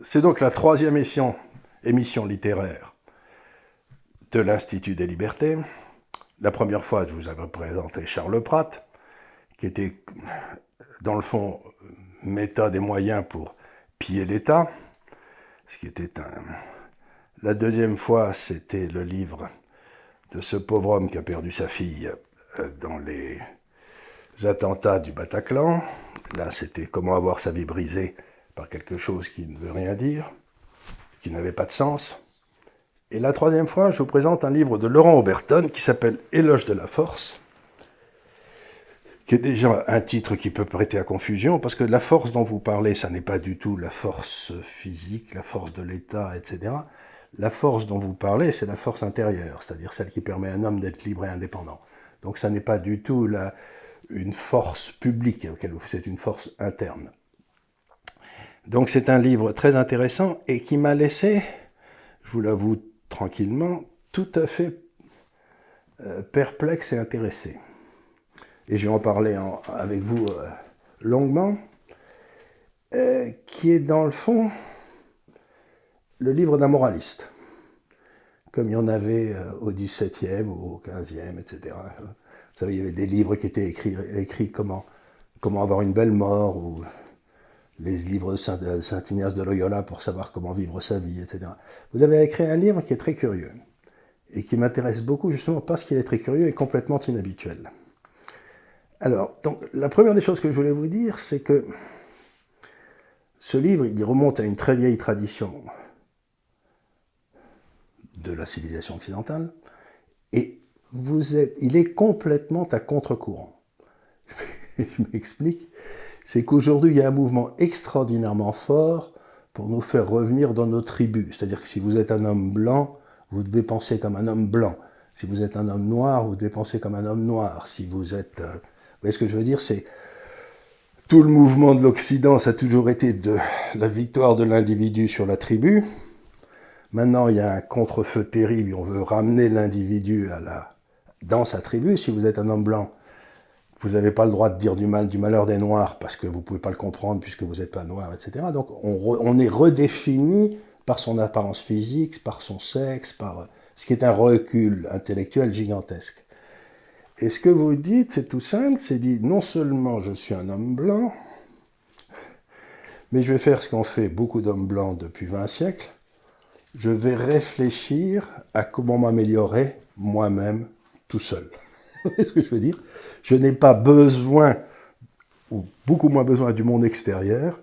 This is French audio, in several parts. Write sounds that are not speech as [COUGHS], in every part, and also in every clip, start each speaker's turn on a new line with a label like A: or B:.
A: c'est donc la troisième émission, émission littéraire de l'Institut des libertés. La première fois, je vous avais présenté Charles Pratt, qui était, dans le fond, méthode et moyens pour piller l'État, ce qui était un... La deuxième fois, c'était le livre de ce pauvre homme qui a perdu sa fille euh, dans les attentats du Bataclan. Là, c'était comment avoir sa vie brisée par quelque chose qui ne veut rien dire, qui n'avait pas de sens. Et la troisième fois, je vous présente un livre de Laurent Auberton qui s'appelle Éloge de la force, qui est déjà un titre qui peut prêter à confusion, parce que la force dont vous parlez, ça n'est pas du tout la force physique, la force de l'État, etc. La force dont vous parlez, c'est la force intérieure, c'est-à-dire celle qui permet à un homme d'être libre et indépendant. Donc ça n'est pas du tout la, une force publique, c'est une force interne. Donc c'est un livre très intéressant et qui m'a laissé, je vous l'avoue tranquillement, tout à fait euh, perplexe et intéressé. Et je vais en parler avec vous euh, longuement, euh, qui est dans le fond le livre d'un moraliste, comme il y en avait au XVIIe ou au XVe, etc. Vous savez, il y avait des livres qui étaient écrits, comment, comment avoir une belle mort, ou les livres de Saint, Ignace de Loyola pour savoir comment vivre sa vie, etc. Vous avez écrit un livre qui est très curieux et qui m'intéresse beaucoup justement parce qu'il est très curieux et complètement inhabituel. Alors, donc, la première des choses que je voulais vous dire, c'est que ce livre, il remonte à une très vieille tradition de la civilisation occidentale, et vous êtes, il est complètement à contre-courant. [LAUGHS] je m'explique c'est qu'aujourd'hui, il y a un mouvement extraordinairement fort pour nous faire revenir dans nos tribus. C'est-à-dire que si vous êtes un homme blanc, vous devez penser comme un homme blanc. Si vous êtes un homme noir, vous devez penser comme un homme noir. Si vous êtes... Euh, vous voyez ce que je veux dire C'est... Tout le mouvement de l'Occident, ça a toujours été de la victoire de l'individu sur la tribu. Maintenant, il y a un contre-feu terrible, on veut ramener l'individu à la... dans sa tribu. Si vous êtes un homme blanc, vous n'avez pas le droit de dire du mal du malheur des Noirs parce que vous ne pouvez pas le comprendre puisque vous n'êtes pas noir, etc. Donc on, est redéfini par son apparence physique, par son sexe, par ce qui est un recul intellectuel gigantesque. Et ce que vous dites, c'est tout simple, c'est dit non seulement je suis un homme blanc, mais je vais faire ce qu'ont fait beaucoup d'hommes blancs depuis 20 siècles, je vais réfléchir à comment m'améliorer moi-même tout seul. [LAUGHS] Ce que je veux dire? Je n'ai pas besoin, ou beaucoup moins besoin du monde extérieur.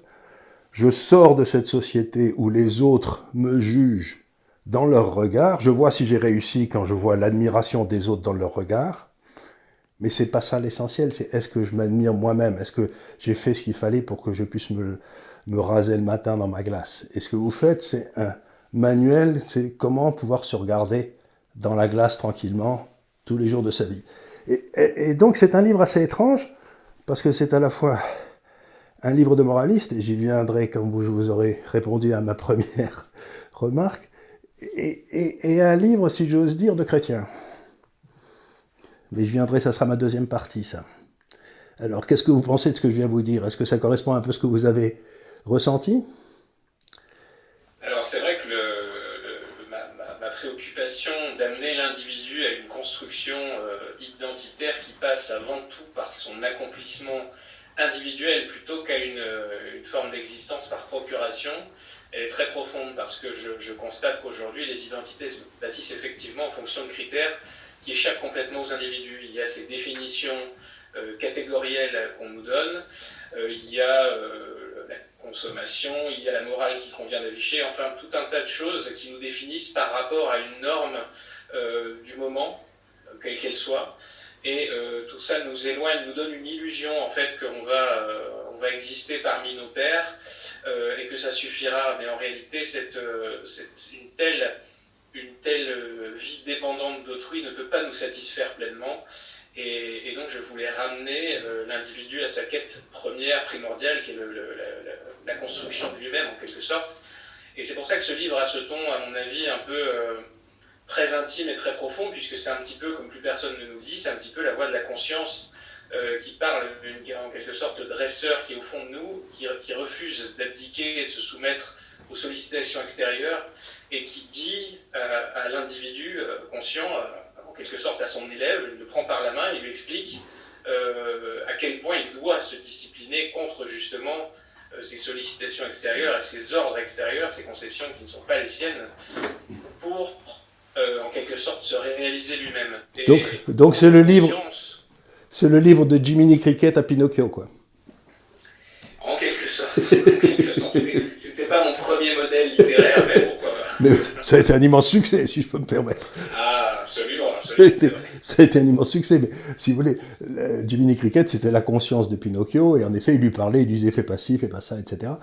A: Je sors de cette société où les autres me jugent dans leur regard. Je vois si j'ai réussi quand je vois l'admiration des autres dans leur regard. Mais c'est pas ça l'essentiel, c'est est-ce que je m'admire moi-même? Est-ce que j'ai fait ce qu'il fallait pour que je puisse me, me raser le matin dans ma glace? Et ce que vous faites, c'est un manuel, c'est comment pouvoir se regarder dans la glace tranquillement tous les jours de sa vie. Et, donc c'est un livre assez étrange, parce que c'est à la fois un livre de moraliste, et j'y viendrai comme vous, je vous aurais répondu à ma [LAUGHS] première remarque, et, un livre, si j'ose dire, de chrétien. Mais je viendrai, ça sera ma deuxième partie, ça. Alors, qu'est-ce que vous pensez de ce que je viens vous dire? Est-ce que ça correspond un peu à ce que vous avez ressenti?
B: Alors, c'est vrai que ma, préoccupation d'amener l'individu à une construction euh, identitaire qui passe avant tout par son accomplissement individuel plutôt qu'à une, euh, forme d'existence par procuration, elle est très profonde parce que je, constate qu'aujourd'hui les identités se bâtissent effectivement en fonction de critères qui échappent complètement aux individus. Il y a ces définitions euh, catégorielles qu'on nous donne, il y a consommation, il y a la morale qui convient d'afficher, enfin tout un tas de choses qui nous définissent par rapport à une norme du moment, quelle qu'elle soit. Et euh, tout ça nous éloigne, nous donne une illusion en fait qu'on va, euh, va exister parmi nos pères euh, et que ça suffira. Mais en réalité, cette, une telle, une telle vie dépendante d'autrui ne peut pas nous satisfaire pleinement. Et, et donc je voulais ramener l'individu à sa quête première, primordiale, qui est le, la, la, construction de lui-même en quelque sorte. Et c'est pour ça que ce livre a ce ton, à mon avis, un peu très intime et très profond, puisque c'est un petit peu, comme plus personne ne nous dit, c'est un petit peu la voix de la conscience qui parle en quelque sorte de dresseur qui est au fond de nous, qui, refuse d'abdiquer et de se soumettre aux sollicitations extérieures, et qui dit à, l'individu conscient, en quelque sorte à son élève, il le prend par la main et lui explique à quel point il doit se discipliner contre justement ces sollicitations extérieures et ces ordres extérieurs, ces conceptions qui ne sont pas les siennes, pour en quelque sorte se réaliser lui-même.
A: Donc, donc c'est le livre. C'est le livre de Jiminy Cricket à Pinocchio, quoi.
B: En quelque sorte. [LAUGHS] C'était pas mon premier modèle littéraire, mais pourquoi pas.
A: Mais ça a été un immense succès, si je peux me permettre.
B: Ah, absolument,
A: Ça a été, un immense succès, mais si vous voulez, Jiminy Cricket, c'était la conscience de Pinocchio, et en effet, il lui parlait, il lui disait fais pas ci, fais pas ça, etc.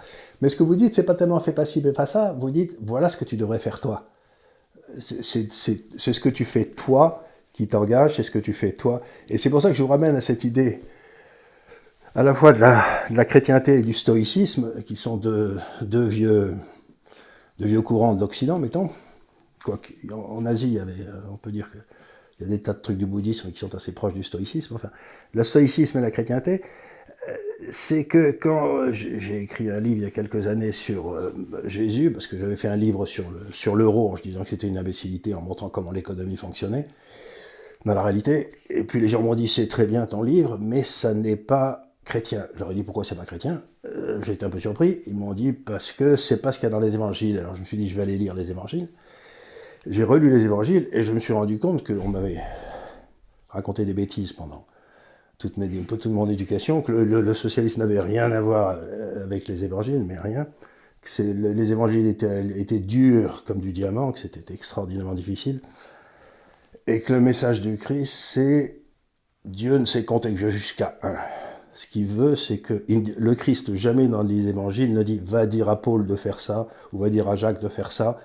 A: Mais ce que vous dites, c'est pas tellement fais pas ci, fais pas ça, vous dites voilà ce que tu devrais faire toi. C'est ce que tu fais toi qui t'engage, c'est ce que tu fais toi. Et c'est pour ça que je vous ramène à cette idée à la fois de la, de la chrétienté et du stoïcisme, qui sont deux, deux vieux, deux vieux courants de l'Occident, mettons. Quoi en Asie, euh, on peut dire qu'il y a des tas de trucs du bouddhisme qui sont assez proches du stoïcisme. Enfin, le stoïcisme et la chrétienté, euh, c'est que quand j'ai écrit un livre il y a quelques années sur euh, Jésus, parce que j'avais fait un livre sur l'euro sur en disant que c'était une imbécilité en montrant comment l'économie fonctionnait, dans la réalité. Et puis les gens m'ont dit c'est très bien ton livre, mais ça n'est pas chrétien. Ai dit pourquoi c'est pas chrétien? Euh, j'ai été un peu surpris. Ils m'ont dit parce que c'est pas ce qu'il y a dans les évangiles. Alors je me suis dit je vais aller lire les évangiles. J'ai relu les évangiles et je me suis rendu compte qu'on m'avait raconté des bêtises pendant toute, mon éducation, que le, socialisme n'avait rien à voir euh, avec les évangiles, mais rien. Que les évangiles étaient, étaient durs comme du diamant, que c'était extraordinairement difficile et que le message du Christ, c'est Dieu ne sait compter que jusqu'à un. Ce qu'il veut, c'est que le Christ, jamais dans les évangiles, ne dit va dire à Paul de faire ça, ou va dire à Jacques de faire ça.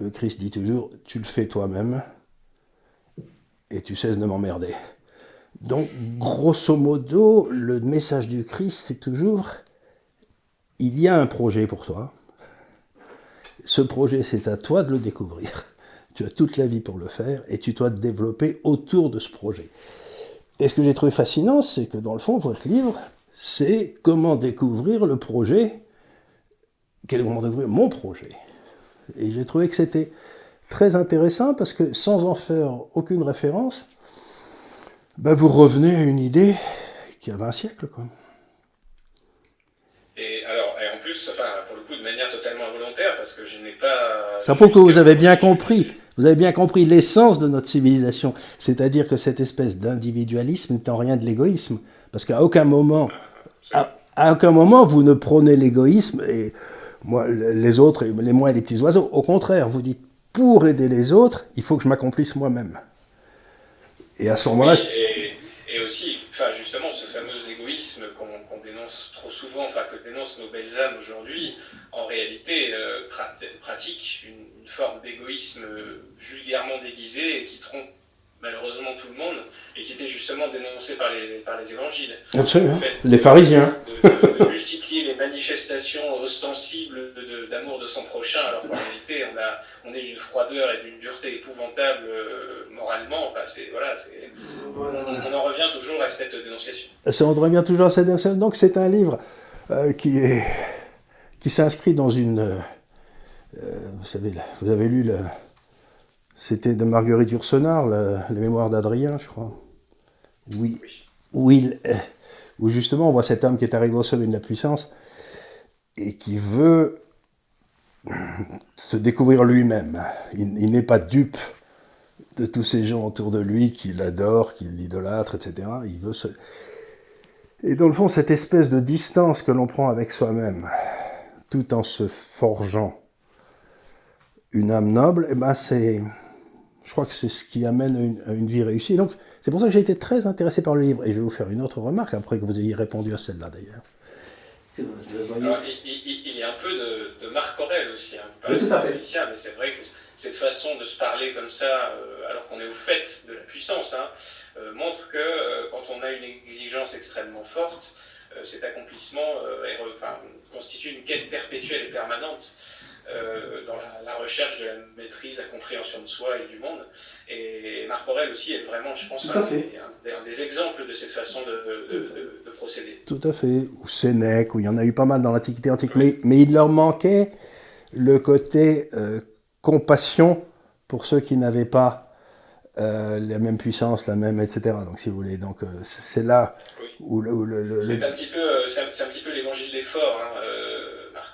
A: Le Christ dit toujours tu le fais toi-même, et tu cesses de m'emmerder. Donc, grosso modo, le message du Christ, c'est toujours il y a un projet pour toi. Ce projet, c'est à toi de le découvrir. Tu as toute la vie pour le faire et tu dois te développer autour de ce projet. Et ce que j'ai trouvé fascinant, c'est que dans le fond, votre livre, c'est comment découvrir le projet, comment découvrir mon projet. Et j'ai trouvé que c'était très intéressant parce que sans en faire aucune référence, ben vous revenez à une idée qui avait un siècle. Quoi.
B: Et alors, et en plus, enfin, pour le coup, de manière totalement involontaire, parce que je n'ai pas.
A: Ça prouve que vous avez bien compris. Vous avez bien compris l'essence de notre civilisation, c'est-à-dire que cette espèce d'individualisme n'est en rien de l'égoïsme, parce qu'à aucun moment, à, aucun moment vous ne prônez l'égoïsme et moi, les autres, les moi et les petits oiseaux. Au contraire, vous dites pour aider les autres, il faut que je m'accomplisse moi-même.
B: Et à ce moment-là, et, aussi, enfin justement, ce fameux égoïsme qu'on dénonce trop souvent, enfin que dénoncent nos belles âmes aujourd'hui, en réalité euh, pratique une une forme d'égoïsme vulgairement déguisé et qui trompe malheureusement tout le monde et qui était justement dénoncé par les, par les évangiles.
A: Absolument. les pharisiens.
B: De, multiplier les manifestations ostensibles d'amour de, son prochain, alors qu'en réalité on, a, on est d'une froideur et d'une dureté épouvantable euh, moralement. Enfin, c'est, voilà, c'est, on, en revient toujours à cette dénonciation.
A: On revient toujours à cette dénonciation. Donc c'est un livre euh, qui, est, qui s'inscrit dans une euh, vous savez, vous avez lu, c'était de Marguerite Yourcenar, les mémoires d'Adrien, je crois. Oui. Oui, où justement on voit cet homme qui est arrivé au sommet de la puissance et qui veut se découvrir lui-même. Il, il n'est pas dupe de tous ces gens autour de lui qui l'adorent, qui l'idolâtrent, etc. Il veut se... Et dans le fond, cette espèce de distance que l'on prend avec soi-même, tout en se forgeant une âme noble, eh ben c'est, je crois que c'est ce qui amène à une, vie réussie. Donc c'est pour ça que j'ai été très intéressé par le livre. Et je vais vous faire une autre remarque après que vous ayez répondu à celle-là d'ailleurs.
B: il, y a un peu de, Marc Aurel aussi, hein.
A: tout à fait.
B: mais c'est vrai que cette façon de se parler comme ça, euh, alors qu'on est au fait de la puissance, hein, euh, montre que euh, quand on a une exigence extrêmement forte, cet accomplissement constitue une quête perpétuelle et permanente. Dans la, recherche de la maîtrise, la compréhension de soi et du monde. Et Marc Aurel aussi est vraiment, je pense, un, des exemples de cette façon de, procéder.
A: Tout à fait. Ou Sénèque, où il y en a eu pas mal dans l'Antiquité antique. Mais, mais il leur manquait le côté compassion pour ceux qui n'avaient pas euh, la même puissance, la même, etc. Donc, si vous voulez, donc euh, c'est là où
B: le. c'est un petit peu, euh, c'est un, petit peu l'évangile des forts. Hein.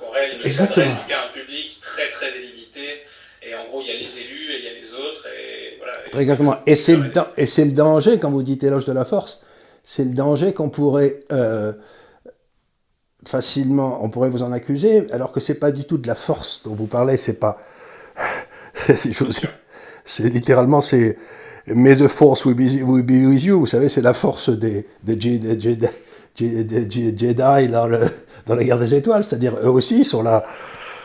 B: Aurèle ne s'adresse qu'à un public très très délimité. Et en gros, il y a les élus et il y a les autres. Et voilà.
A: Exactement. Et c'est le, et c'est le danger quand vous dites éloge de la force. C'est le danger qu'on pourrait facilement, on pourrait vous en accuser, alors que c'est pas du tout de la force dont vous parlez. C'est pas [LAUGHS] c'est littéralement, c'est May the force will be, with you. Vous savez, c'est la force des, des, Jedi, dans, dans, la guerre des étoiles. C'est-à-dire, eux aussi, ils sont là,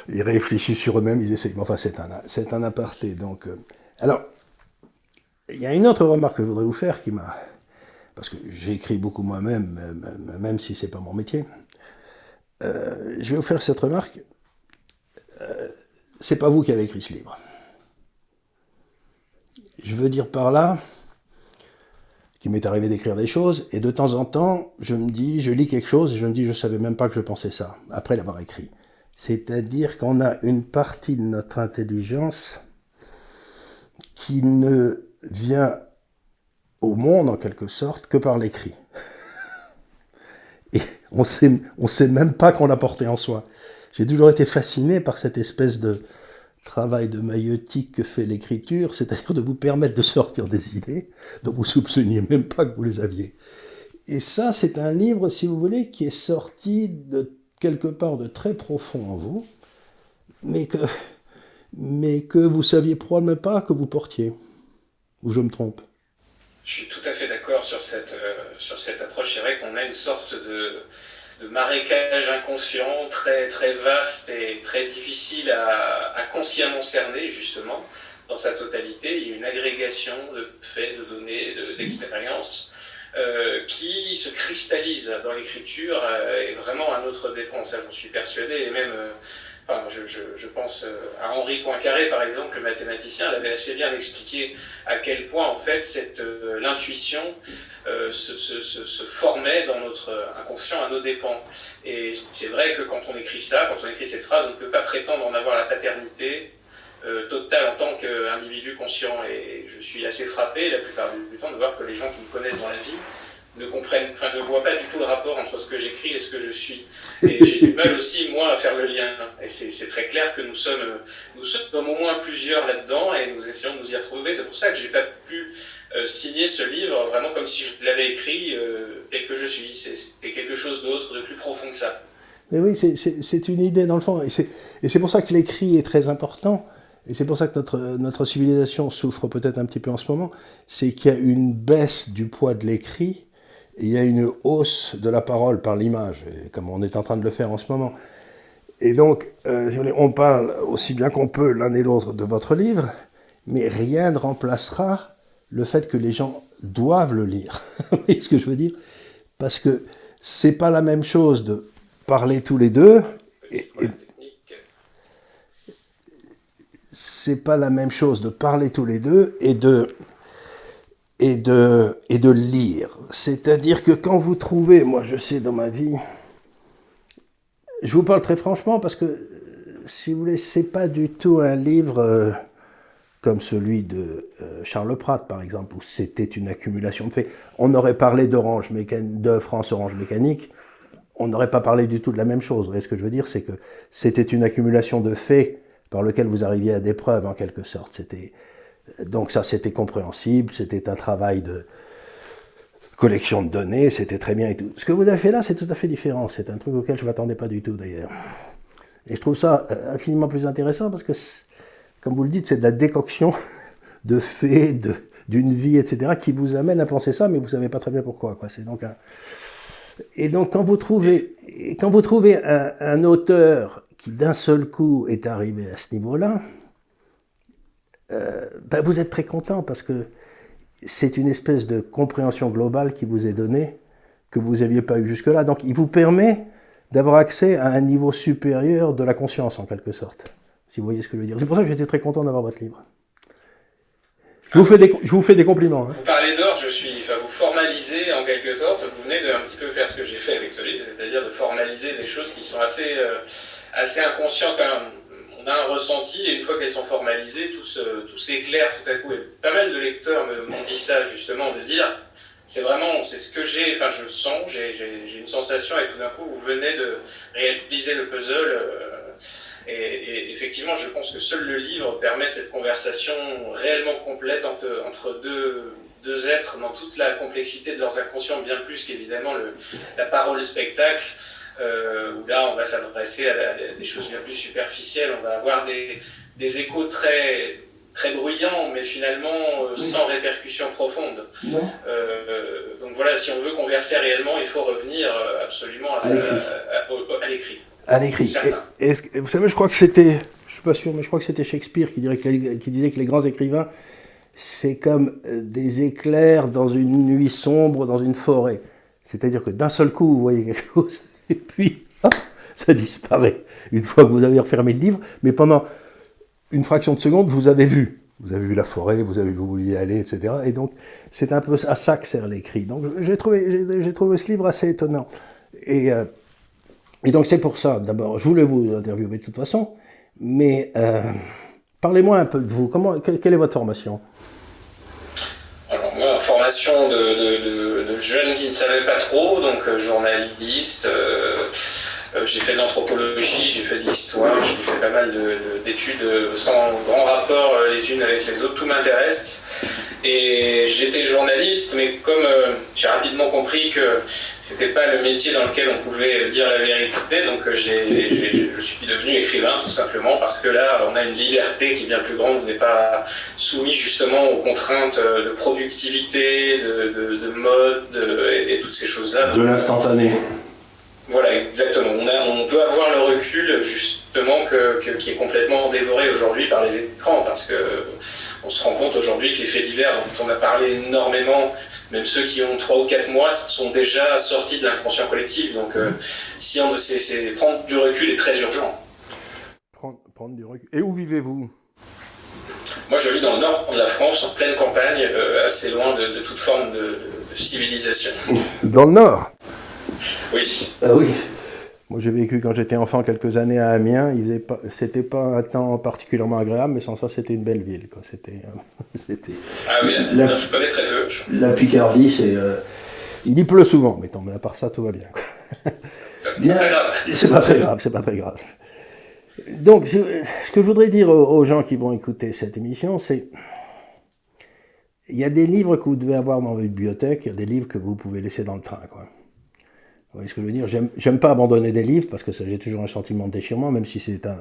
A: ils réfléchissent sur eux-mêmes, ils essayent. enfin, c'est un, c'est un aparté. Donc, euh, alors, il y a une autre remarque que je voudrais vous faire qui m'a. Parce que j'écris beaucoup moi-même, même si c'est pas mon métier. Euh, je vais vous faire cette remarque. Euh, c'est pas vous qui avez écrit ce livre. Je veux dire par là qu'il m'est arrivé d'écrire des choses, et de temps en temps, je me dis, je lis quelque chose, je me dis, je savais même pas que je pensais ça, après l'avoir écrit. C'est-à-dire qu'on a une partie de notre intelligence qui ne vient au monde, en quelque sorte, que par l'écrit. Et on sait, on sait même pas qu'on l'a porté en soi. J'ai toujours été fasciné par cette espèce de, travail de maïeutique que fait l'écriture, c'est-à-dire de vous permettre de sortir des idées dont vous soupçonniez même pas que vous les aviez. Et ça, c'est un livre, si vous voulez, qui est sorti de quelque part de très profond en vous, mais que, mais que vous saviez probablement pas que vous portiez. Ou je me trompe
B: Je suis tout à fait d'accord sur cette, euh, sur cette approche. C'est vrai qu'on a une sorte de, de marécage inconscient très, très vaste et très difficile à, consciemment cerner, justement, dans sa totalité. Il y a une agrégation de faits, de données, d'expériences. Euh, qui se cristallise dans l'écriture euh, et vraiment à notre dépend, ça j'en suis persuadé, et même euh, Enfin, je, pense euh, à Henri Poincaré, par exemple, le mathématicien, il avait assez bien expliqué à quel point, en fait, euh, l'intuition euh, se, formait dans notre inconscient à nos dépens. Et c'est vrai que quand on écrit ça, quand on écrit cette phrase, on ne peut pas prétendre en avoir la paternité totale en tant qu'individu conscient. Et je suis assez frappé, la plupart du temps, de voir que les gens qui me connaissent dans la vie ne comprennent, enfin ne voient pas du tout le rapport entre ce que j'écris et ce que je suis. Et [LAUGHS] j'ai du mal aussi, moi, à faire le lien. Et c'est très clair que nous sommes, nous sommes au moins plusieurs là-dedans et nous essayons de nous y retrouver. C'est pour ça que j'ai pas pu euh, signer ce livre vraiment comme si je l'avais écrit euh, tel que je suis. C'était quelque chose d'autre, de plus profond que ça.
A: Mais oui, c'est une idée dans le fond. Et c'est pour ça que l'écrit est très important. Et c'est pour ça que notre, notre civilisation souffre peut-être un petit peu en ce moment. C'est qu'il y a une baisse du poids de l'écrit il y a une hausse de la parole par l'image, comme on est en train de le faire en ce moment. Et donc, euh, on parle aussi bien qu'on peut l'un et l'autre de votre livre, mais rien ne remplacera le fait que les gens doivent le lire. [LAUGHS] Vous voyez ce que je veux dire? Parce que c'est pas la même chose de parler tous les deux. C'est pas la même chose de parler tous les deux et de et de, et de lire. C'est-à-dire que quand vous trouvez, moi je sais dans ma vie, je vous parle très franchement parce que, si vous voulez, c'est pas du tout un livre euh, comme celui de euh, Charles Pratt, par exemple, où c'était une accumulation de faits. On aurait parlé d'Orange de France Orange Mécanique, on n'aurait pas parlé du tout de la même chose. Vous voyez ce que je veux dire? C'est que c'était une accumulation de faits par lequel vous arriviez à des preuves, en quelque sorte. C'était donc ça, c'était compréhensible, c'était un travail de collection de données, c'était très bien et tout. Ce que vous avez fait là, c'est tout à fait différent. C'est un truc auquel je ne m'attendais pas du tout d'ailleurs. Et je trouve ça euh, infiniment plus intéressant parce que, comme vous le dites, c'est de la décoction [LAUGHS] de faits, d'une vie, etc., qui vous amène à penser ça, mais vous ne savez pas très bien pourquoi. Quoi. C'est donc Et donc quand vous trouvez, quand vous trouvez un, un auteur qui d'un seul coup est arrivé à ce niveau-là, euh, ben, vous êtes très content parce que c'est une espèce de compréhension globale qui vous est donnée que vous n'aviez pas eu jusque-là. Donc il vous permet d'avoir accès à un niveau supérieur de la conscience en quelque sorte. si vous voyez ce que je veux dire. C'est pour ça que j'étais très content d'avoir votre livre. Je vous fais des, je vous fais des compliments. Hein.
B: Vous parlez d'ordre, je suis, vous formalisez en quelque sorte, vous venez de un petit peu faire ce que j'ai fait avec ce livre, c'est-à-dire de formaliser des choses qui sont assez, euh, assez inconscientes quand même. On a un ressenti et une fois qu'elles sont formalisées, tout s'éclaire tout à coup. Et pas mal de lecteurs m'ont dit ça justement, de dire c'est vraiment, c'est ce que j'ai, enfin je sens, j'ai une sensation et tout d'un coup vous venez de réaliser le puzzle. Euh, et, effectivement, je pense que seul le livre permet cette conversation réellement complète entre, entre deux, deux êtres dans toute la complexité de leurs inconscients, bien plus qu'évidemment la parole spectacle. Euh, où là on va s'adresser à, des choses bien plus superficielles, on va avoir des, des échos très, très bruyant, mais finalement euh, sans répercussion profonde. Euh, donc voilà, si on veut converser réellement, il faut revenir absolument à, l'écrit.
A: À l'écrit. Vous savez, je crois que c'était, je suis pas sûr, mais je crois que c'était Shakespeare qui, dirait qui disait que les grands écrivains, c'est comme des éclairs dans une nuit sombre, dans une forêt. C'est-à-dire que d'un seul coup, vous voyez quelque chose, [LAUGHS] et puis, ça disparaît. Une fois que vous avez refermé le livre, mais pendant une fraction de seconde, vous avez vu. Vous avez vu la forêt, vous avez vu vouliez aller, etc. Et donc, c'est un peu à ça que sert l'écrit. Donc, j'ai trouvé, j'ai trouvé ce livre assez étonnant. Et, euh, et donc, c'est pour ça, d'abord, je voulais vous interviewer de toute façon, mais euh, parlez-moi un peu de vous. Comment, quelle, est votre formation?
B: De, de, jeune qui ne savait pas trop, donc euh, journaliste. Euh, j'ai fait de l'anthropologie, j'ai fait de l'histoire, j'ai fait pas mal d'études sans grand rapport euh, les unes avec les autres. Tout m'intéresse. Et j'étais journaliste, mais comme euh, j'ai rapidement compris que c'était pas le métier dans lequel on pouvait dire la vérité, donc je suis devenu écrivain tout simplement parce que là, on a une liberté qui est bien plus grande. On n'est pas soumis justement aux contraintes de productivité, de, mode et, toutes ces choses-là.
A: De l'instantané.
B: Voilà, exactement. On, peut avoir le recul justement que, qui est complètement dévoré aujourd'hui par les écrans, parce que on se rend compte aujourd'hui que les faits divers dont on a parlé énormément, même ceux qui ont 3 ou 4 mois, sont déjà sortis de l'inconscient collectif. Donc, euh, si on, c'est, prendre du recul est très urgent.
A: Prendre, du recul. Et où vivez-vous?
B: Moi, je vis dans le nord de la France, en pleine campagne, euh, assez loin de, toute forme de civilisation.
A: Dans le nord?
B: Oui.
A: Ah oui. Moi, j'ai vécu quand j'étais enfant quelques années à Amiens. Il pas, c'était pas un temps particulièrement agréable, mais sans ça, c'était une belle ville. Quoi. C'était, [LAUGHS]
B: c'était. Ah oui. La, je connais très peu.
A: La Picardie, c'est. Euh, il y pleut souvent, mais, mais à part ça, tout va bien. Quoi.
B: bien pas grave.
A: C'est pas très grave. C'est pas très grave. Donc, ce que je voudrais dire aux gens qui vont écouter cette émission, c'est il y a des livres que vous devez avoir dans votre bibliothèque, il y a des livres que vous pouvez laisser dans le train, quoi. Vous voyez ce que je veux dire? J'aime pas abandonner des livres parce que j'ai toujours un sentiment de déchirement, même si c'est un,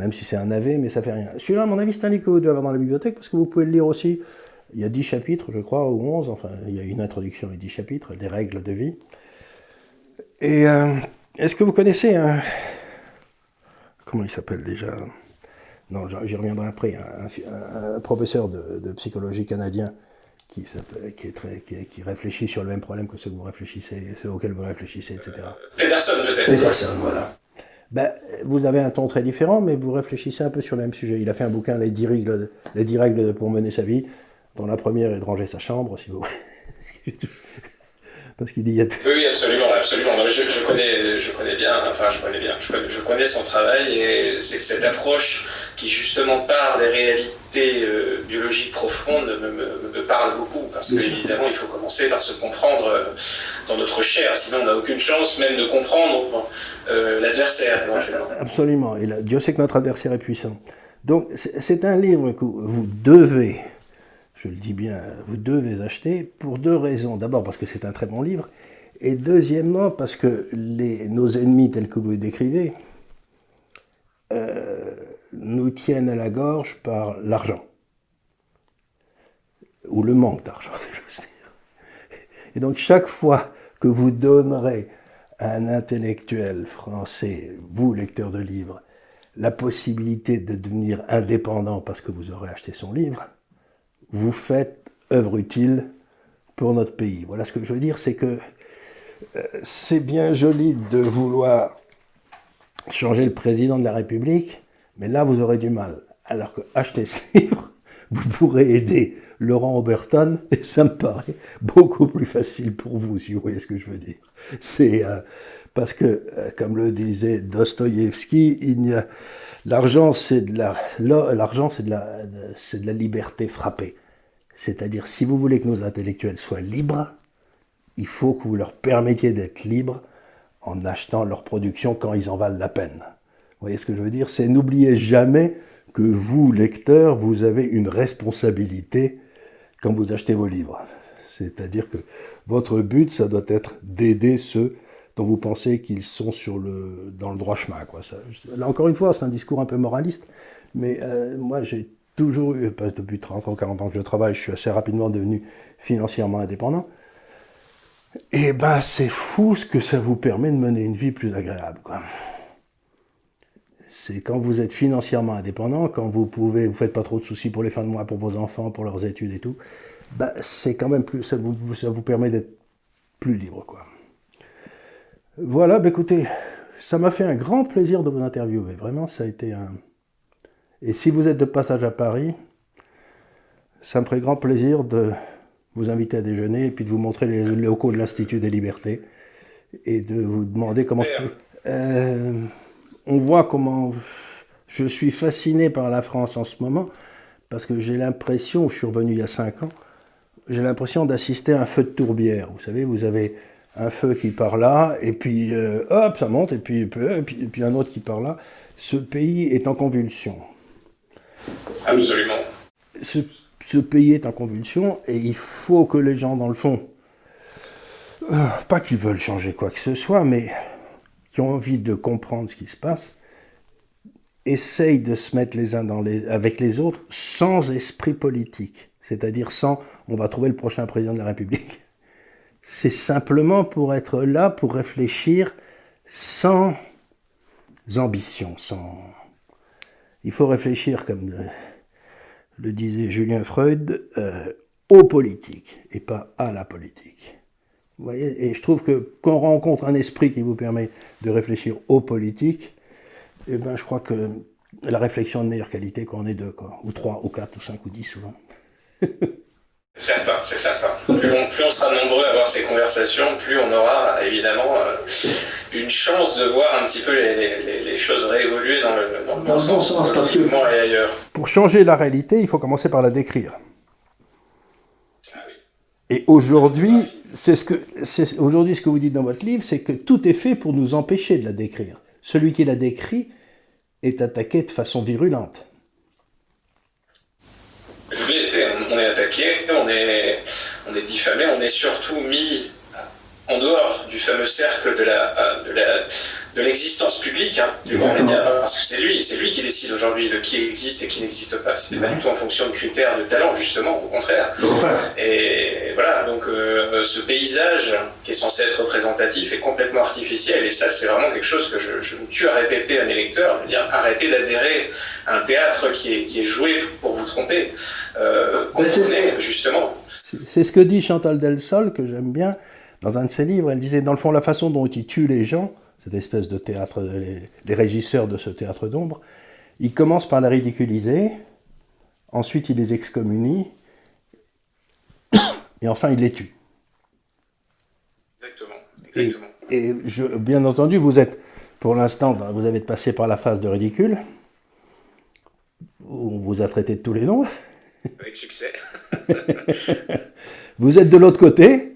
A: même si c'est un navet, mais ça fait rien. Celui-là, à mon avis, c'est un livre que vous devez avoir dans la bibliothèque parce que vous pouvez le lire aussi. Il y a 10 chapitres, je crois, ou 11, enfin, il y a une introduction et 10 chapitres, des règles de vie. Et euh, est-ce que vous connaissez un. Comment il s'appelle déjà? Non, j'y reviendrai après. Un, professeur de, psychologie canadien qui, qui, est très, qui, réfléchit sur le même problème que ceux que vous réfléchissez, ceux auxquels vous réfléchissez, etc.
B: Peterson peut-être.
A: Peterson, voilà. Ben, vous avez un ton très différent, mais vous réfléchissez un peu sur le même sujet. Il a fait un bouquin, Les 10 règles, les 10 règles pour mener sa vie, dont la première est de ranger sa chambre, si vous [LAUGHS] Parce qu'il dit, il y a
B: Oui, absolument, absolument. je, connais, je connais bien, enfin, je connais bien, je connais, son travail et c'est cette approche qui justement part des réalités euh, biologiques profondes me, parle beaucoup. Parce qu'évidemment, il faut commencer par se comprendre euh, dans notre chair, sinon on n'a aucune chance même de comprendre euh, l'adversaire
A: Absolument, et Dieu sait que notre adversaire est puissant. Donc c'est un livre que vous devez je le dis bien, vous devez acheter pour deux raisons. D'abord parce que c'est un très bon livre, et deuxièmement parce que nos ennemis tels que vous les décrivez euh, nous tiennent à la gorge par l'argent, ou le manque d'argent, [LAUGHS] veux dire. Et donc chaque fois que vous donnerez à un intellectuel français, vous lecteur de livres, la possibilité de devenir indépendant parce que vous aurez acheté son livre, vous faites œuvre utile pour notre pays. Voilà ce que je veux dire, c'est que euh, c'est bien joli de vouloir changer le président de la République, Mais là, vous aurez du mal. Alors que acheter ce [LAUGHS] livre, vous pourrez aider Laurent Oberton, et ça me paraît beaucoup plus facile pour vous, si vous voyez ce que je veux dire. C'est euh, parce que, euh, comme le disait Dostoïevski, l'argent, c'est de la liberté frappée. C'est-à-dire, si vous voulez que nos intellectuels soient libres, il faut que vous leur permettiez d'être libres en achetant leur production quand ils en valent la peine. Vous voyez ce que je veux dire? C'est n'oubliez jamais que vous, lecteurs, vous avez une responsabilité quand vous achetez vos livres. C'est-à-dire que votre but, ça doit être d'aider ceux dont vous pensez qu'ils sont sur le, dans le droit chemin. Là, encore une fois, c'est un discours un peu moraliste, mais euh, moi, j'ai toujours eu, parce depuis 30 ou 40 ans que je travaille, je suis assez rapidement devenu financièrement indépendant. Et ben, c'est fou ce que ça vous permet de mener une vie plus agréable. Quoi c'est quand vous êtes financièrement indépendant, quand vous pouvez, vous faites pas trop de soucis pour les fins de mois, pour vos enfants, pour leurs études et tout, bah, c'est quand même plus, ça vous, ça vous permet d'être plus libre, quoi. Voilà, bah, écoutez, ça m'a fait un grand plaisir de vous interviewer. Vraiment, ça a été un. Et si vous êtes de passage à Paris, ça me ferait grand plaisir de vous inviter à déjeuner et puis de vous montrer les locaux de l'Institut des Libertés et de vous demander comment je peux. Euh, on voit comment je suis fasciné par la France en ce moment, parce que j'ai l'impression, je suis revenu il y a cinq ans, j'ai l'impression d'assister à un feu de tourbière. Vous savez, vous avez un feu qui part là, et puis euh, hop, ça monte, et puis, et puis, un autre qui part là. Ce pays est en convulsion.
B: Absolument.
A: Ce, pays est en convulsion, et il faut que les gens, dans le fond, euh, pas qu'ils veulent changer quoi que ce soit, mais qui ont envie de comprendre ce qui se passe, essayent de se mettre les uns avec les autres sans esprit politique, c'est-à-dire sans on va trouver le prochain président de la République. [LAUGHS] C'est simplement pour être là, pour réfléchir sans ambition, sans... Il faut réfléchir, comme le disait Julien Freud, euh, aux politiques et pas à la politique voyez et je trouve que quand on rencontre un esprit qui vous permet de réfléchir aux politiques, eh ben, je crois que la réflexion de meilleure qualité qu'on est deux, ou trois, ou quatre, ou cinq, ou dix souvent. [LAUGHS]
B: certain, c'est certain. Plus on, sera nombreux à avoir ces conversations, plus on aura évidemment euh, une chance de voir un petit peu les, choses réévoluer dans le, dans le bon, sens, parce que et ailleurs.
A: Pour changer la réalité, il faut commencer par la décrire. Ah et aujourd'hui, c'est ce que, c'est, aujourd'hui, ce que vous dites dans votre livre, c'est que tout est fait pour nous empêcher de la décrire. Celui qui la décrit est attaqué de façon virulente.
B: On est attaqué, on est, on est diffamé, on est surtout mis en dehors du fameux cercle de la, de la, de l'existence publique hein, du grand média, parce que c'est lui, c'est lui qui décide aujourd'hui de qui existe et qui n'existe pas. C'est pas du tout en fonction de critères de talent, justement, au contraire. Et voilà, donc euh, ce paysage qui est censé être représentatif est complètement artificiel, et ça, c'est vraiment quelque chose que je, je, me tue à répéter à mes lecteurs, dire arrêtez d'adhérer à un théâtre qui est, qui est joué pour vous tromper. Euh, comprenez, justement.
A: C'est ce que dit Chantal Delsol, que j'aime bien, dans un de ses livres. Elle disait, dans le fond, la façon dont il tue les gens, cette espèce de théâtre, les, régisseurs de ce théâtre d'ombre, il commence par la ridiculiser, ensuite il les excommunie, [COUGHS] et enfin il les tue.
B: Exactement.
A: Et, je, bien entendu, vous êtes, pour l'instant, ben, vous avez passé par la phase de ridicule, où on vous a traité de tous les noms.
B: Avec succès. [LAUGHS]
A: vous êtes de l'autre côté,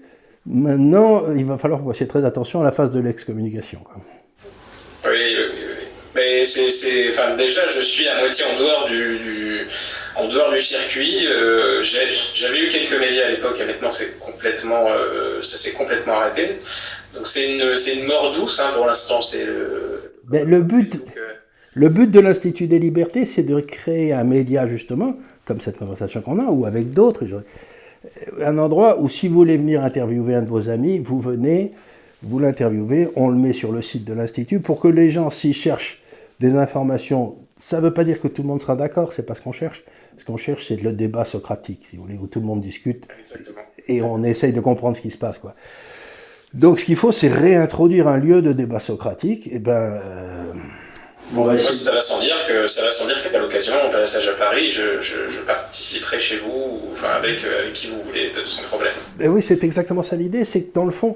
A: Maintenant, il va falloir que vous fassiez très attention à la phase de l'excommunication.
B: Oui, oui, oui. Mais c'est, enfin, déjà, je suis à moitié en dehors du, en dehors du circuit. Euh, j'avais eu quelques médias à l'époque, et maintenant c'est complètement, euh, ça s'est complètement arrêté. Donc c'est une, une mort douce hein, pour l'instant. C'est le,
A: ben, le but. Euh, le but de l'Institut des libertés, c'est de créer un média, justement, comme cette conversation qu'on a, ou avec d'autres un endroit où si vous voulez venir interviewer un de vos amis, vous venez, vous l'interviewez, on le met sur le site de l'Institut pour que les gens, s'ils cherchent des informations, ça ne veut pas dire que tout le monde sera d'accord, c'est pas ce qu'on cherche. Ce qu'on cherche, c'est le débat socratique, si vous voulez, où tout le monde discute et on essaye de comprendre ce qui se passe. Quoi. Donc ce qu'il faut, c'est réintroduire un lieu de débat socratique. Et ben, euh,
B: Moi, ça va sans dire que ça va sans dire qu'à l'occasion, en passage à Paris, je, je, participerai chez vous, enfin avec, avec qui vous voulez, sans problème.
A: Ben oui, c'est exactement ça l'idée, c'est que dans le fond,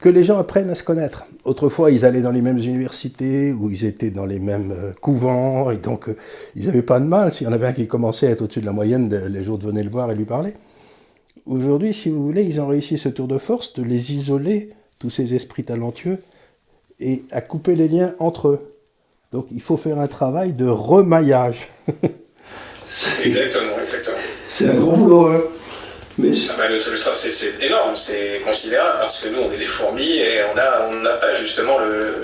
A: que les gens apprennent à se connaître. Autrefois, ils allaient dans les mêmes universités, ou ils étaient dans les mêmes euh, couvents, et donc euh, ils n'avaient pas de mal. S'il y en avait un qui commençait à être au-dessus de la moyenne, les autres venaient le voir et lui parler. Aujourd'hui, si vous voulez, ils ont réussi ce tour de force de les isoler, tous ces esprits talentueux, et à couper les liens entre eux. Donc il faut faire un travail de remaillage. [LAUGHS]
B: exactement, exactement.
A: C'est un gros boulot. Hein.
B: Mais... Ah bah, le, c'est énorme, c'est considérable parce que nous on est des fourmis et on n'a on pas justement le,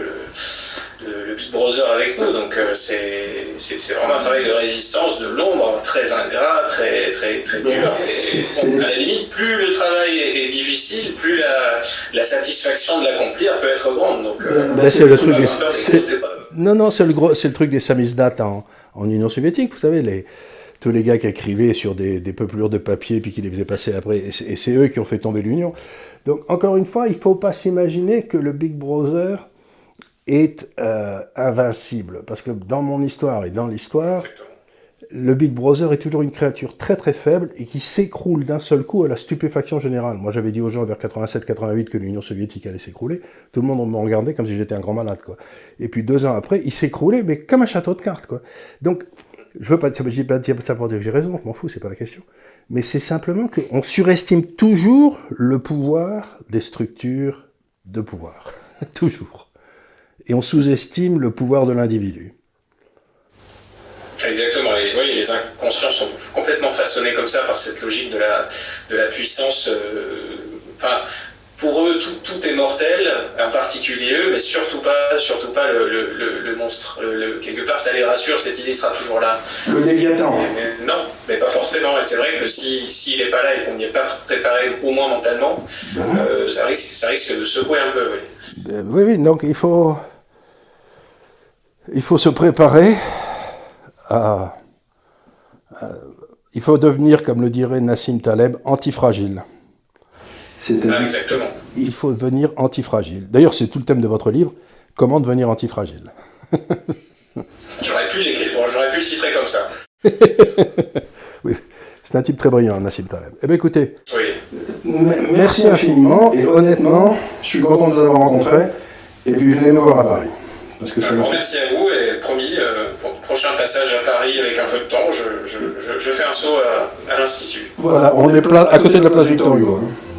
B: le, Big Brother avec nous. Donc euh, c'est vraiment un travail de résistance, de l'ombre, très ingrat, très, très, très dur. Et, à la limite, plus le travail est, difficile, plus la, la satisfaction de l'accomplir peut être grande. Donc,
A: euh, bah, c'est le truc. Non, non, c'est le, gros, le truc des samizdat en, en Union soviétique, vous savez, les tous les gars qui écrivaient sur des, des peuplures de papier puis qui les faisaient passer après, et c'est eux qui ont fait tomber l'Union. Donc encore une fois, il ne faut pas s'imaginer que le Big Brother est euh, invincible, parce que dans mon histoire et dans l'histoire, le Big Brother est toujours une créature très très faible et qui s'écroule d'un seul coup à la stupéfaction générale. Moi j'avais dit aux gens vers 87-88 que l'Union soviétique allait s'écrouler, tout le monde me regardait comme si j'étais un grand malade. Quoi. Et puis deux ans après, il s'écroulait, mais comme un château de cartes. Quoi. Donc je veux pas, dis pas ça pour dire que j'ai raison, je m'en fous, c'est pas la question. Mais c'est simplement qu'on surestime toujours le pouvoir des structures de pouvoir. [LAUGHS] toujours. Et on sous-estime le pouvoir de l'individu.
B: Exactement. Et oui, les inconscients sont complètement façonnés comme ça par cette logique de la, de la puissance. Euh, enfin, pour eux, tout, est mortel, en particulier eux, mais surtout pas, surtout pas le, monstre. quelque part, ça les rassure, cette idée sera toujours là.
A: Le Léviathan.
B: non, mais pas forcément. Et c'est vrai que s'il si, n'est pas là et qu'on n'y est pas préparé, au moins mentalement, ben. euh, ça, risque, ça risque de secouer un peu.
A: Oui, ben, oui, oui donc il faut, il faut se préparer à, Il faut devenir, comme le dirait Nassim Taleb, antifragile.
B: Ah, exactement.
A: Il faut devenir antifragile. D'ailleurs, c'est tout le thème de votre livre, Comment devenir antifragile. [LAUGHS]
B: j'aurais pu j'aurais pu le titrer comme ça. [LAUGHS]
A: oui, c'est un type très brillant, Nassim Taleb. Eh bien, écoutez,
B: oui.
A: merci infiniment, et honnêtement, je suis content de vous avoir rencontré, et puis venez nous voir à Paris.
B: Parce que merci à vous, et promis, euh, pour le prochain passage à Paris avec un peu de temps, je, je, je, fais un saut à, à l'Institut.
A: Voilà, on est à côté de la place Victor Hugo. Hein.